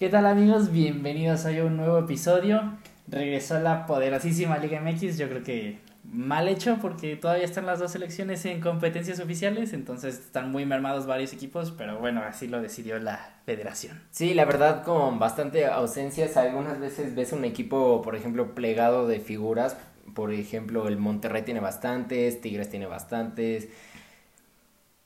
¿Qué tal amigos? Bienvenidos hoy a un nuevo episodio. Regresó la poderosísima Liga MX. Yo creo que mal hecho porque todavía están las dos selecciones en competencias oficiales, entonces están muy mermados varios equipos, pero bueno, así lo decidió la federación. Sí, la verdad con bastante ausencias, algunas veces ves un equipo, por ejemplo, plegado de figuras, por ejemplo, el Monterrey tiene bastantes, Tigres tiene bastantes,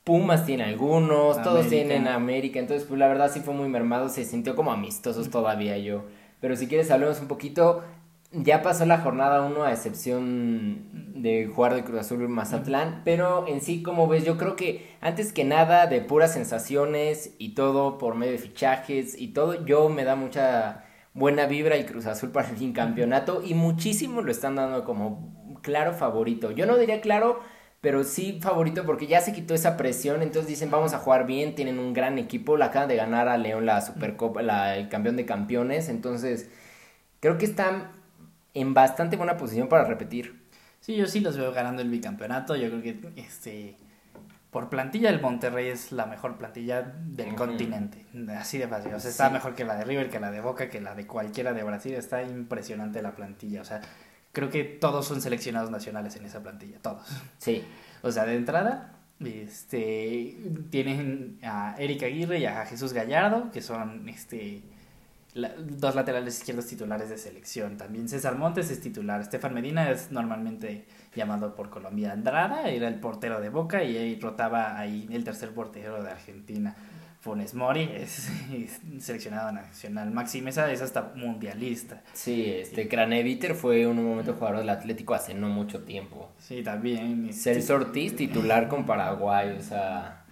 Pumas tiene algunos, todos tienen América, entonces pues la verdad sí fue muy mermado, se sintió como amistosos todavía yo. Pero si quieres hablemos un poquito, ya pasó la jornada 1 a excepción de jugar de Cruz Azul Mazatlán, pero en sí como ves, yo creo que antes que nada de puras sensaciones y todo por medio de fichajes y todo, yo me da mucha buena vibra el Cruz Azul para el campeonato y muchísimo lo están dando como claro favorito. Yo no diría claro pero sí favorito porque ya se quitó esa presión, entonces dicen vamos a jugar bien, tienen un gran equipo, la acaban de ganar a León la Supercopa, la, el campeón de campeones, entonces creo que están en bastante buena posición para repetir. Sí, yo sí los veo ganando el bicampeonato, yo creo que este por plantilla el Monterrey es la mejor plantilla del continente, así de fácil, o sea, está mejor que la de River, que la de Boca, que la de cualquiera de Brasil, está impresionante la plantilla, o sea, creo que todos son seleccionados nacionales en esa plantilla, todos. Sí. O sea, de entrada, este, tienen a Eric Aguirre y a Jesús Gallardo, que son este, dos laterales izquierdos titulares de selección. También César Montes es titular. Estefan Medina es normalmente llamado por Colombia Andrada, era el portero de Boca y rotaba ahí el tercer portero de Argentina. Funes Mori es, seleccionado nacional. Maxi Mesa es hasta mundialista. Sí, este Craneviter fue un momento jugador del Atlético hace no mucho tiempo. Sí, también. Celso Ortiz, titular con Paraguay, o sea.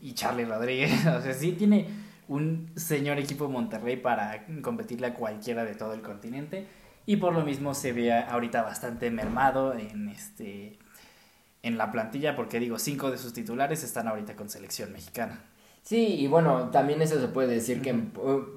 Y Charlie Rodríguez, o sea, sí tiene un señor equipo Monterrey para competirle a cualquiera de todo el continente. Y por lo mismo se ve ahorita bastante mermado en este en la plantilla, porque digo, cinco de sus titulares están ahorita con selección mexicana. Sí, y bueno, también eso se puede decir que em,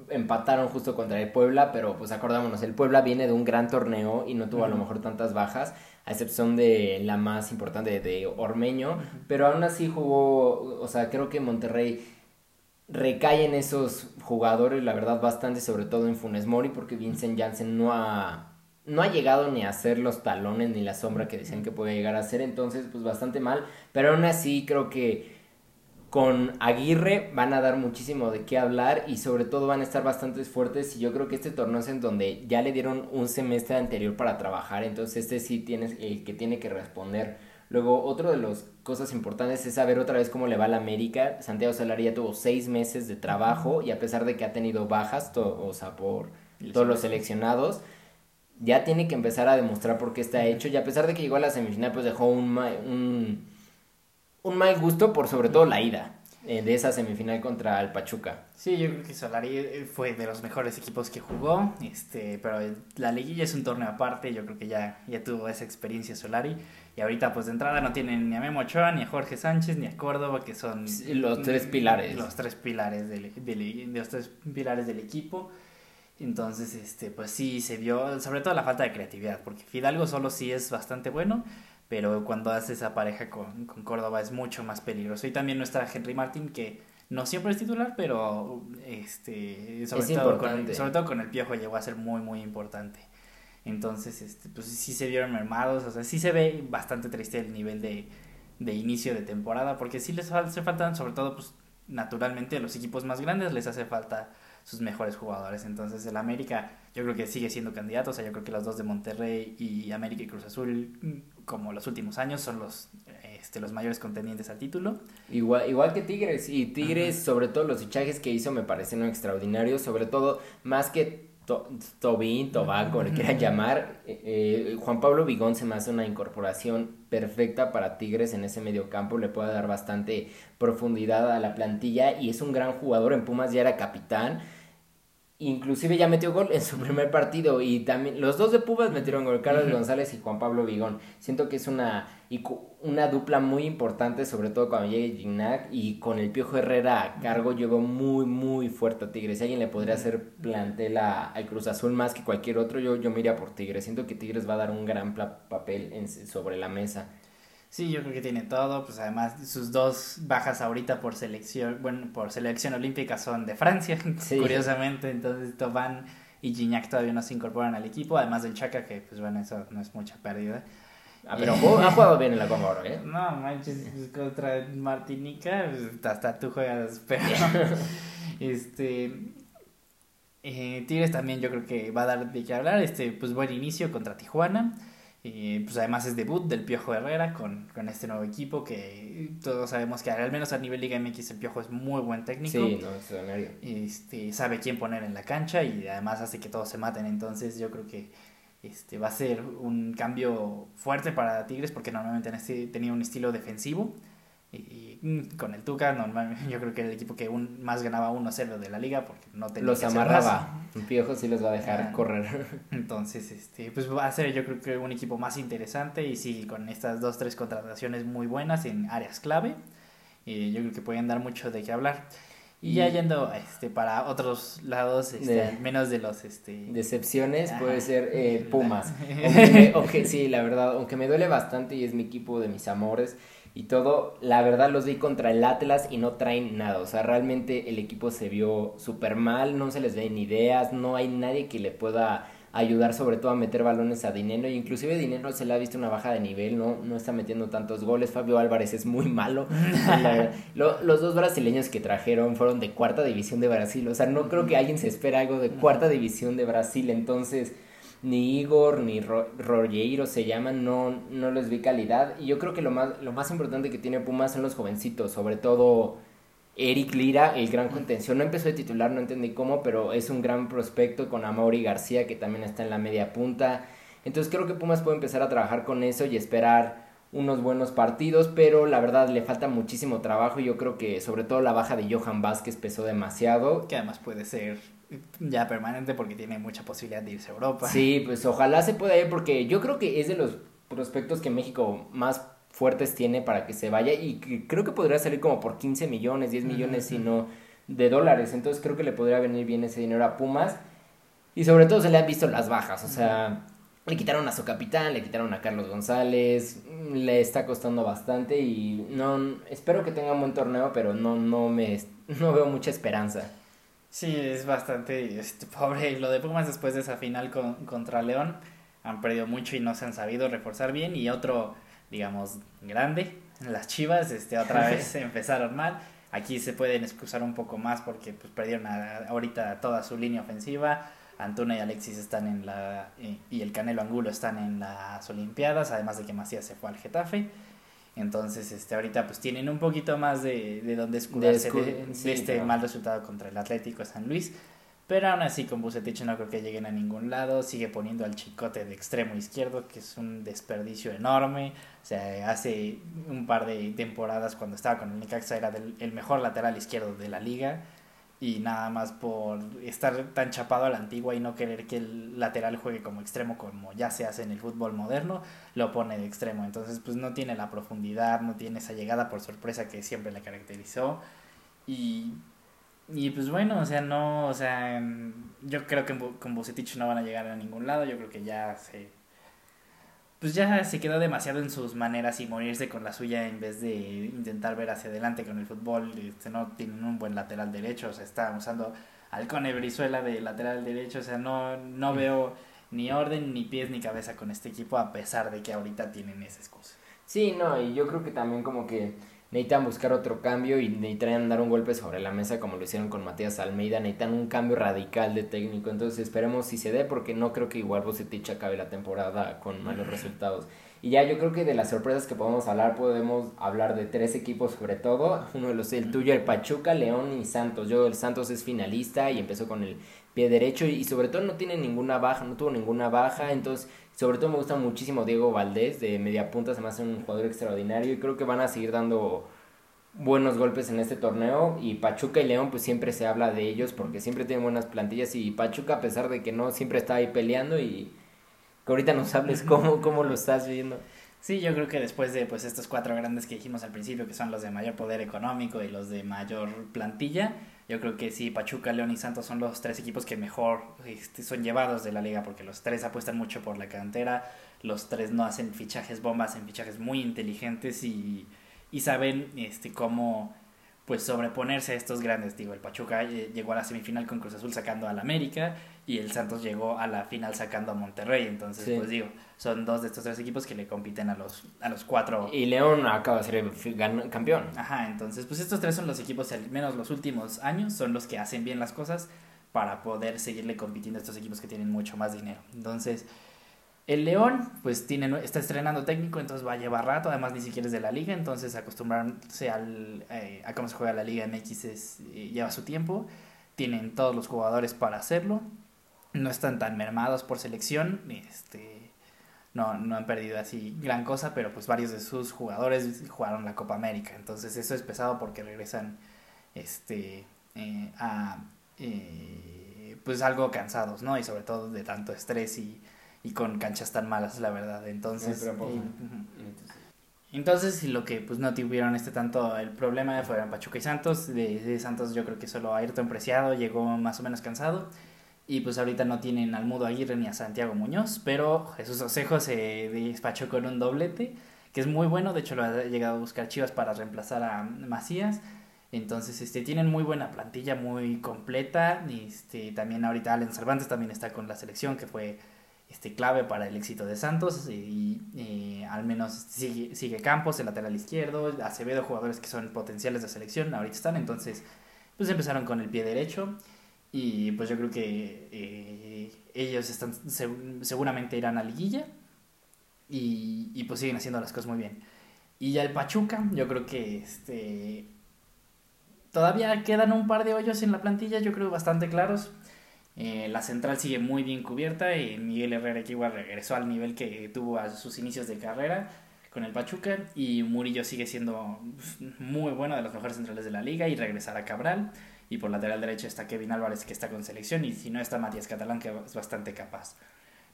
empataron justo contra el Puebla, pero pues acordámonos, el Puebla viene de un gran torneo y no tuvo a lo mejor tantas bajas, a excepción de la más importante de Ormeño, pero aún así jugó, o sea, creo que Monterrey recae en esos jugadores, la verdad, bastante, sobre todo en Funes Mori, porque Vincent Janssen no ha, no ha llegado ni a hacer los talones ni la sombra que decían que podía llegar a hacer, entonces pues bastante mal, pero aún así creo que con Aguirre van a dar muchísimo de qué hablar y sobre todo van a estar bastante fuertes. Y yo creo que este torneo es en donde ya le dieron un semestre anterior para trabajar, entonces este sí tiene el que tiene que responder. Luego, otro de las cosas importantes es saber otra vez cómo le va a la América. Santiago Solari ya tuvo seis meses de trabajo y a pesar de que ha tenido bajas, o sea, por todos los seleccionados, ya tiene que empezar a demostrar por qué está hecho. Y a pesar de que llegó a la semifinal, pues dejó un, un un mal gusto por sobre todo la ida eh, de esa semifinal contra el Pachuca. Sí, yo creo que Solari eh, fue de los mejores equipos que jugó, este, pero la liguilla es un torneo aparte, yo creo que ya, ya tuvo esa experiencia Solari. Y ahorita pues de entrada no tienen ni a Memo Ochoa, ni a Jorge Sánchez, ni a Córdoba, que son los tres pilares. Los tres pilares del, del, los tres pilares del equipo. Entonces, este, pues sí, se vio, sobre todo la falta de creatividad, porque Fidalgo solo sí es bastante bueno, pero cuando hace esa pareja con, con Córdoba es mucho más peligroso. Y también nuestra Henry Martin, que no siempre es titular, pero este, sobre, todo con, sobre todo con el Piojo llegó a ser muy, muy importante. Entonces, este, pues sí se vieron mermados, o sea, sí se ve bastante triste el nivel de, de inicio de temporada, porque sí les hace falta, sobre todo, pues naturalmente a los equipos más grandes les hace falta sus mejores jugadores. Entonces el América yo creo que sigue siendo candidato. O sea, yo creo que los dos de Monterrey y América y Cruz Azul, como los últimos años, son los, este, los mayores contendientes al título. Igual, igual que Tigres. Y Tigres, sobre todo los fichajes que hizo, me parecen extraordinarios. Sobre todo, más que Tobin, Tobaco, le quieran llamar. Eh, eh, Juan Pablo Vigón se me hace una incorporación perfecta para Tigres en ese medio campo, le puede dar bastante profundidad a la plantilla y es un gran jugador, en Pumas ya era capitán inclusive ya metió gol en su primer partido y también los dos de Pumas metieron gol, Carlos González y Juan Pablo Vigón. Siento que es una, una dupla muy importante, sobre todo cuando llegue Gignac y con el Piojo Herrera a cargo llegó muy, muy fuerte a Tigres. Si alguien le podría hacer plantel al Cruz Azul más que cualquier otro, yo, yo me iría por Tigres. Siento que Tigres va a dar un gran papel en, sobre la mesa. Sí, yo creo que tiene todo, pues además sus dos bajas ahorita por selección, bueno, por selección olímpica son de Francia, curiosamente, entonces Tobán y Gignac todavía no se incorporan al equipo, además del Chaca, que pues bueno, eso no es mucha pérdida. Ah, pero ha jugado bien en la Copa ¿eh? No, manches, pues, contra Martinica, pues, hasta tú juegas, pero este eh, Tigres también yo creo que va a dar de qué hablar, este pues buen inicio contra Tijuana. Y pues además es debut del Piojo Herrera con, con, este nuevo equipo que todos sabemos que al menos a nivel Liga MX el Piojo es muy buen técnico. Sí, no, es este, sabe quién poner en la cancha y además hace que todos se maten. Entonces yo creo que este, va a ser un cambio fuerte para Tigres porque normalmente este, tenía un estilo defensivo y, con el Tuca, normalmente yo creo que el equipo que un, más ganaba 1-0 de la liga porque no tenía Los amarraba. Un piojo sí los va a dejar correr. Entonces, este, pues va a ser yo creo que un equipo más interesante y sí, con estas dos, tres contrataciones muy buenas en áreas clave, y yo creo que pueden dar mucho de qué hablar. Y ya yendo este, para otros lados, este, al menos de los... Este... Decepciones, puede ser eh, Pumas. aunque, sí, la verdad, aunque me duele bastante y es mi equipo de mis amores, y todo, la verdad los vi contra el Atlas y no traen nada. O sea, realmente el equipo se vio súper mal, no se les ven ideas, no hay nadie que le pueda ayudar sobre todo a meter balones a Dinero. Y inclusive Dinero se le ha visto una baja de nivel, no, no está metiendo tantos goles. Fabio Álvarez es muy malo. los dos brasileños que trajeron fueron de cuarta división de Brasil. O sea, no creo que alguien se espere algo de cuarta división de Brasil. Entonces ni Igor ni Ro se llaman, no, no les vi calidad. Y yo creo que lo más, lo más importante que tiene Pumas son los jovencitos, sobre todo Eric Lira, el gran contención. No empezó de titular, no entendí cómo, pero es un gran prospecto con Amaury García, que también está en la media punta. Entonces creo que Pumas puede empezar a trabajar con eso y esperar unos buenos partidos, pero la verdad le falta muchísimo trabajo. Yo creo que sobre todo la baja de Johan Vázquez pesó demasiado. Que además puede ser ya permanente porque tiene mucha posibilidad de irse a Europa. Sí, pues ojalá se pueda ir porque yo creo que es de los prospectos que México más fuertes tiene para que se vaya y creo que podría salir como por 15 millones, 10 millones, si no de dólares. Entonces creo que le podría venir bien ese dinero a Pumas. Y sobre todo se le han visto las bajas, o sea, le quitaron a su capitán, le quitaron a Carlos González, le está costando bastante y no espero que tenga un buen torneo, pero no no me no veo mucha esperanza. Sí, es bastante este, pobre. Lo de Pumas después de esa final con, contra León han perdido mucho y no se han sabido reforzar bien. Y otro, digamos, grande, las Chivas, este, otra vez empezaron mal. Aquí se pueden excusar un poco más porque pues, perdieron ahorita toda su línea ofensiva. Antuna y Alexis están en la. Eh, y el Canelo Angulo están en las Olimpiadas, además de que Macías se fue al Getafe. Entonces, este, ahorita pues tienen un poquito más de, de donde escudarse de, este mal resultado contra el Atlético San Luis. Pero aún así con Bucetich no creo que lleguen a ningún lado. Sigue poniendo al chicote de extremo izquierdo, que es un desperdicio enorme. O sea, hace un par de temporadas cuando estaba con el Necaxa era el mejor lateral izquierdo de la liga y nada más por estar tan chapado a la antigua y no querer que el lateral juegue como extremo como ya se hace en el fútbol moderno, lo pone de extremo. Entonces, pues no tiene la profundidad, no tiene esa llegada por sorpresa que siempre le caracterizó. Y, y pues bueno, o sea, no, o sea, yo creo que con Bucetich no van a llegar a ningún lado, yo creo que ya se pues ya se quedó demasiado en sus maneras y morirse con la suya en vez de intentar ver hacia adelante con el fútbol. Este, no tienen un buen lateral derecho, o sea, está usando al Cone Brizuela de lateral derecho, o sea, no, no veo ni orden, ni pies, ni cabeza con este equipo, a pesar de que ahorita tienen esa excusa. Sí, no, y yo creo que también como que necesitan buscar otro cambio y necesitan dar un golpe sobre la mesa como lo hicieron con Matías Almeida, necesitan un cambio radical de técnico, entonces esperemos si se dé porque no creo que igual Bocetich acabe la temporada con malos resultados. Y ya yo creo que de las sorpresas que podemos hablar, podemos hablar de tres equipos sobre todo, uno de los, el tuyo, el Pachuca, León y Santos. Yo, el Santos es finalista y empezó con el pie derecho y sobre todo no tiene ninguna baja, no tuvo ninguna baja, entonces sobre todo me gusta muchísimo Diego Valdés de media punta, se me hace un jugador extraordinario y creo que van a seguir dando buenos golpes en este torneo. Y Pachuca y León pues siempre se habla de ellos porque siempre tienen buenas plantillas y Pachuca a pesar de que no siempre está ahí peleando y que ahorita nos hables cómo, cómo lo estás viendo. Sí, yo creo que después de pues estos cuatro grandes que dijimos al principio que son los de mayor poder económico y los de mayor plantilla, Yo creo que sí, Pachuca, León y Santos son los tres equipos que mejor este, son llevados de la liga porque los tres apuestan mucho por la cantera, los tres no hacen fichajes bombas, hacen fichajes muy inteligentes y, y saben este, cómo pues sobreponerse a estos grandes. Digo, el Pachuca llegó a la semifinal con Cruz Azul sacando al América y el Santos llegó a la final sacando a Monterrey. Entonces, pues digo, son dos de estos tres equipos que le compiten a los, a los cuatro. Y León acaba de ser campeón. Ajá, entonces, pues estos tres son los equipos, al menos los últimos años, son los que hacen bien las cosas para poder seguirle compitiendo a estos equipos que tienen mucho más dinero. Entonces, el León, pues tiene, está estrenando técnico, entonces va a llevar rato, además ni siquiera es de la liga, entonces acostumbrarse al, eh, a cómo se juega la liga MX es, eh, lleva su tiempo, tienen todos los jugadores para hacerlo, no están tan mermados por selección, este, no, no han perdido así gran cosa, pero pues varios de sus jugadores jugaron la Copa América, entonces eso es pesado porque regresan este, eh, a, pues algo cansados, ¿no? Y sobre todo de tanto estrés y y con canchas tan malas, la verdad. Entonces, entonces lo que pues no tuvieron este tanto el problema fueron Pachuca y Santos. De, Santos yo creo que solo Ayrton Preciado llegó más o menos cansado. Y pues ahorita no tienen al Mudo Aguirre ni a Santiago Muñoz. Pero Jesús Osejo se despachó con un doblete, que es muy bueno. De hecho lo ha llegado a buscar Chivas para reemplazar a Macías. Entonces, este, tienen muy buena plantilla, muy completa. Este, también ahorita Allen Cervantes también está con la selección, que fue este, clave para el éxito de Santos y eh, al menos sigue, sigue Campos, el lateral izquierdo, Acevedo, jugadores que son potenciales de selección, ahorita están, entonces pues empezaron con el pie derecho y pues yo creo que eh, ellos están seguramente irán a liguilla y, y, pues siguen haciendo las cosas muy bien. Y ya el Pachuca, yo creo que este todavía quedan un par de hoyos en la plantilla, yo creo bastante claros. Eh, la central sigue muy bien cubierta y Miguel Herrera igual regresó al nivel que tuvo a sus inicios de carrera con el Pachuca y Murillo sigue siendo pues, muy bueno de los mejores centrales de la liga y regresará Cabral y por lateral derecho está Kevin Álvarez que está con selección y si no está Matías Catalán que es bastante capaz.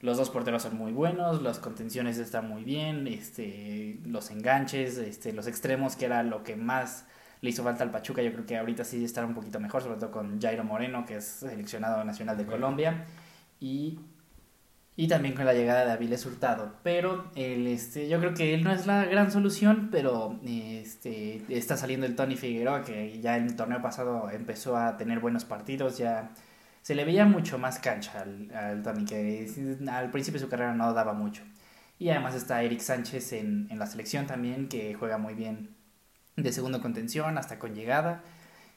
Los dos porteros son muy buenos, las contenciones están muy bien, este, los enganches, este, los extremos que era lo que más le hizo falta al Pachuca. Yo creo que ahorita sí estará un poquito mejor, sobre todo con Jairo Moreno, que es seleccionado nacional de Colombia. Y, y también con la llegada de Aviles Hurtado. Pero el, este, yo creo que él no es la gran solución, pero este, está saliendo el Tony Figueroa, que ya en el torneo pasado empezó a tener buenos partidos, ya se le veía mucho más cancha al, al Tony, que al principio de su carrera no daba mucho. Y además está Eric Sánchez en, en la selección también, que juega muy bien de segundo contención hasta con llegada.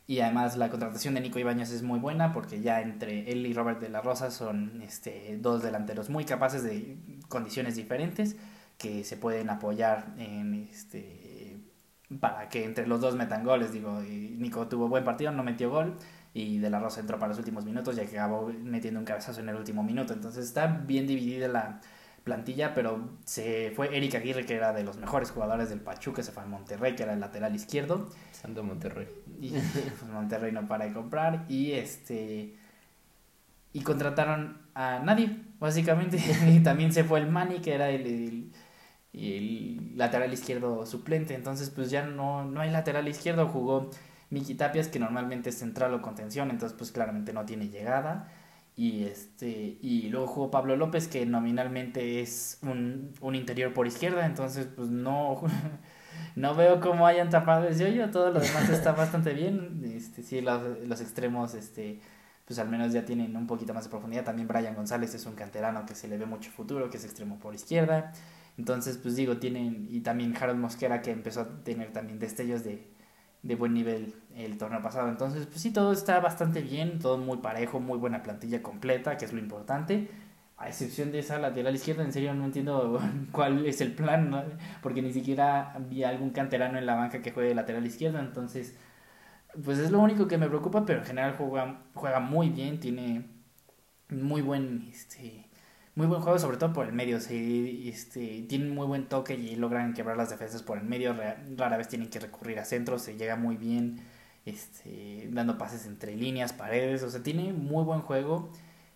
Y además la contratación de Nico Ibáñez es muy buena porque ya entre él y Robert de la Rosa son este, dos delanteros muy capaces de condiciones diferentes que se pueden apoyar en este para que entre los dos metan goles. Digo, Nico tuvo buen partido, no metió gol y de la Rosa entró para los últimos minutos ya que acabó metiendo un cabezazo en el último minuto. Entonces está bien dividida la, plantilla, pero se fue Eric Aguirre, que era de los mejores jugadores del Pachuca, se fue a Monterrey, que era el lateral izquierdo. Santo Monterrey. Y pues, Monterrey no para de comprar. Y este. Y contrataron a nadie, básicamente. y también se fue el Mani, que era el, el, lateral izquierdo suplente. Entonces, pues ya no, no hay lateral izquierdo. Jugó Miki Tapias, que normalmente es central o contención. Entonces, pues claramente no tiene llegada. Y, este, y luego jugó Pablo López, que nominalmente es un, un interior por izquierda, entonces pues no, no veo cómo hayan tapado ese hoyo, todo lo demás está bastante bien. Este, sí, los, los extremos, este, pues al menos ya tienen un poquito más de profundidad. También Brian González es un canterano que se le ve mucho futuro, que es extremo por izquierda. Entonces, pues digo, tienen, y también Harold Mosquera que empezó a tener también destellos de, de buen nivel el torneo pasado. Entonces, pues sí, todo está bastante bien, todo muy parejo, muy buena plantilla completa, que es lo importante. A excepción de esa lateral izquierda, en serio no entiendo cuál es el plan, porque ni siquiera había algún canterano en la banca que juegue lateral izquierda. Entonces, pues es lo único que me preocupa, pero en general juega, juega muy bien, tiene muy buen este, muy buen juego, sobre todo por el medio. Se, este, tienen muy buen toque y logran quebrar las defensas por el medio. Rara vez tienen que recurrir a centros, se llega muy bien, este, dando pases entre líneas, paredes. O sea, tiene muy buen juego.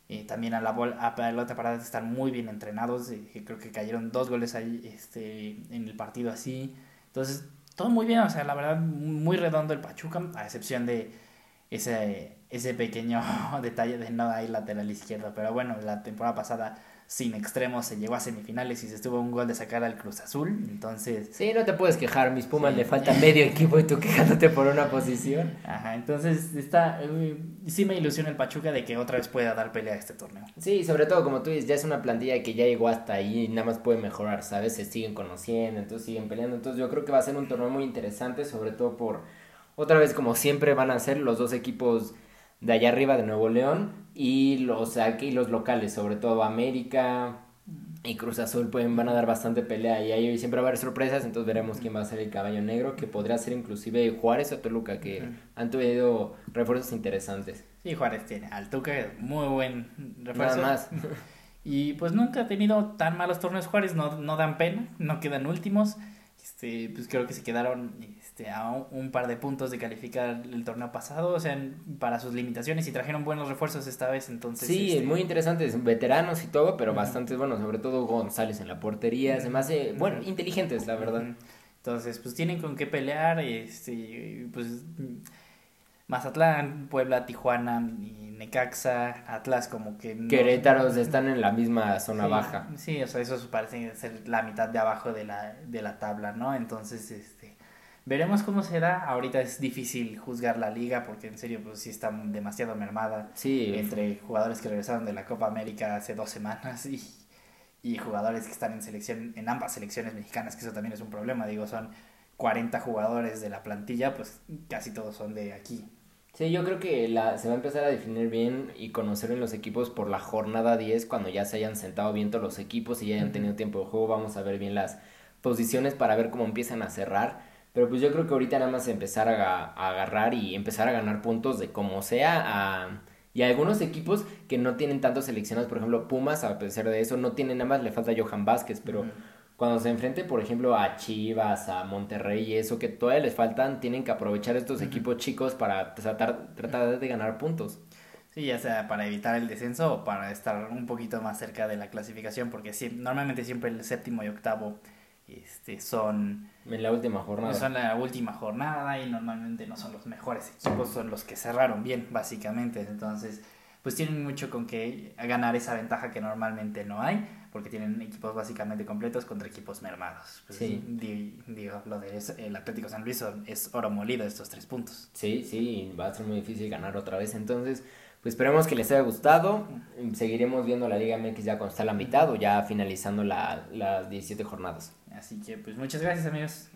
Eh, también a la, a pelota parada están muy bien entrenados. Eh, creo que cayeron dos goles ahí este, en el partido así. Entonces, todo muy bien. O sea, la verdad, muy redondo el Pachuca, a excepción de ese, ese pequeño detalle de no hay lateral izquierdo. Pero bueno, la temporada pasada sin extremos se llegó a semifinales y se estuvo un gol de sacar al Cruz Azul. Entonces. Sí, no te puedes quejar. Mis Pumas le falta medio equipo y tú quejándote por una posición. Ajá, entonces está. sí me ilusiona el Pachuca de que otra vez pueda dar pelea a este torneo. Sí, sobre todo como tú dices, ya es una plantilla que ya llegó hasta ahí y nada más puede mejorar, ¿sabes? Se siguen conociendo, entonces siguen peleando. Entonces yo creo que va a ser un torneo muy interesante, sobre todo por. Otra vez, como siempre, van a ser los dos equipos de allá arriba de Nuevo León y los aquí los locales, sobre todo América y Cruz Azul pueden van a dar bastante pelea y ahí siempre va a haber sorpresas, entonces veremos quién va a ser el caballo negro, que podría ser inclusive Juárez o Toluca, que han tenido refuerzos interesantes. Sí, Juárez tiene al Tuca, muy buen refuerzo. Nada más. y pues nunca ha tenido tan malos torneos Juárez, no, no dan pena, no quedan últimos. Este, pues creo que se quedaron este, a un, par de puntos de calificar el torneo pasado, o sea, para sus limitaciones y trajeron buenos refuerzos esta vez, entonces... Sí, este, muy interesantes, veteranos y todo, pero bastante buenos, sobre todo González en la portería, se me hace, bueno, inteligentes, la verdad. Entonces, pues tienen con qué pelear, este, pues Mazatlán, Puebla, Tijuana y Necaxa, Atlas como que... No, Querétaros están en la misma zona baja. Sí, o sea, eso parece ser la mitad de abajo de la, de la tabla, ¿no? Entonces, este Veremos cómo será. Ahorita es difícil juzgar la liga porque en serio pues sí está demasiado mermada. Sí. Entre jugadores que regresaron de la Copa América hace dos semanas y, y jugadores que están en selección en ambas selecciones mexicanas, que eso también es un problema. Digo, son 40 jugadores de la plantilla, pues casi todos son de aquí. Sí, yo creo que la, se va a empezar a definir bien y conocer en los equipos por la jornada 10, cuando ya se hayan sentado bien todos los equipos y ya hayan tenido tiempo de juego, vamos a ver bien las posiciones para ver cómo empiezan a cerrar. Pero pues yo creo que ahorita nada más empezar a, agarrar y empezar a ganar puntos de como sea a... Y algunos equipos que no tienen tantos seleccionados, por ejemplo, Pumas, a pesar de eso, no tienen nada más, le falta Johan Vázquez, pero cuando se enfrente, por ejemplo, a Chivas, a Monterrey y eso, que todavía les faltan, tienen que aprovechar estos equipos chicos para tratar, tratar de ganar puntos. Sí, ya sea para evitar el descenso o para estar un poquito más cerca de la clasificación, porque sí, normalmente siempre el séptimo y octavo este, son... En la última jornada. Son la última jornada y normalmente no son los mejores equipos, son los que cerraron bien, básicamente. Entonces, pues tienen mucho con que ganar esa ventaja que normalmente no hay, porque tienen equipos básicamente completos contra equipos mermados. Pues, sí. Digo, lo de el Atlético San Luis es oro molido estos tres puntos. Sí, sí, va a ser muy difícil ganar otra vez. Entonces, pues esperemos que les haya gustado. Seguiremos viendo la Liga MX ya cuando está a la mitad o ya finalizando la, las 17 jornadas. Así que pues muchas gracias amigos.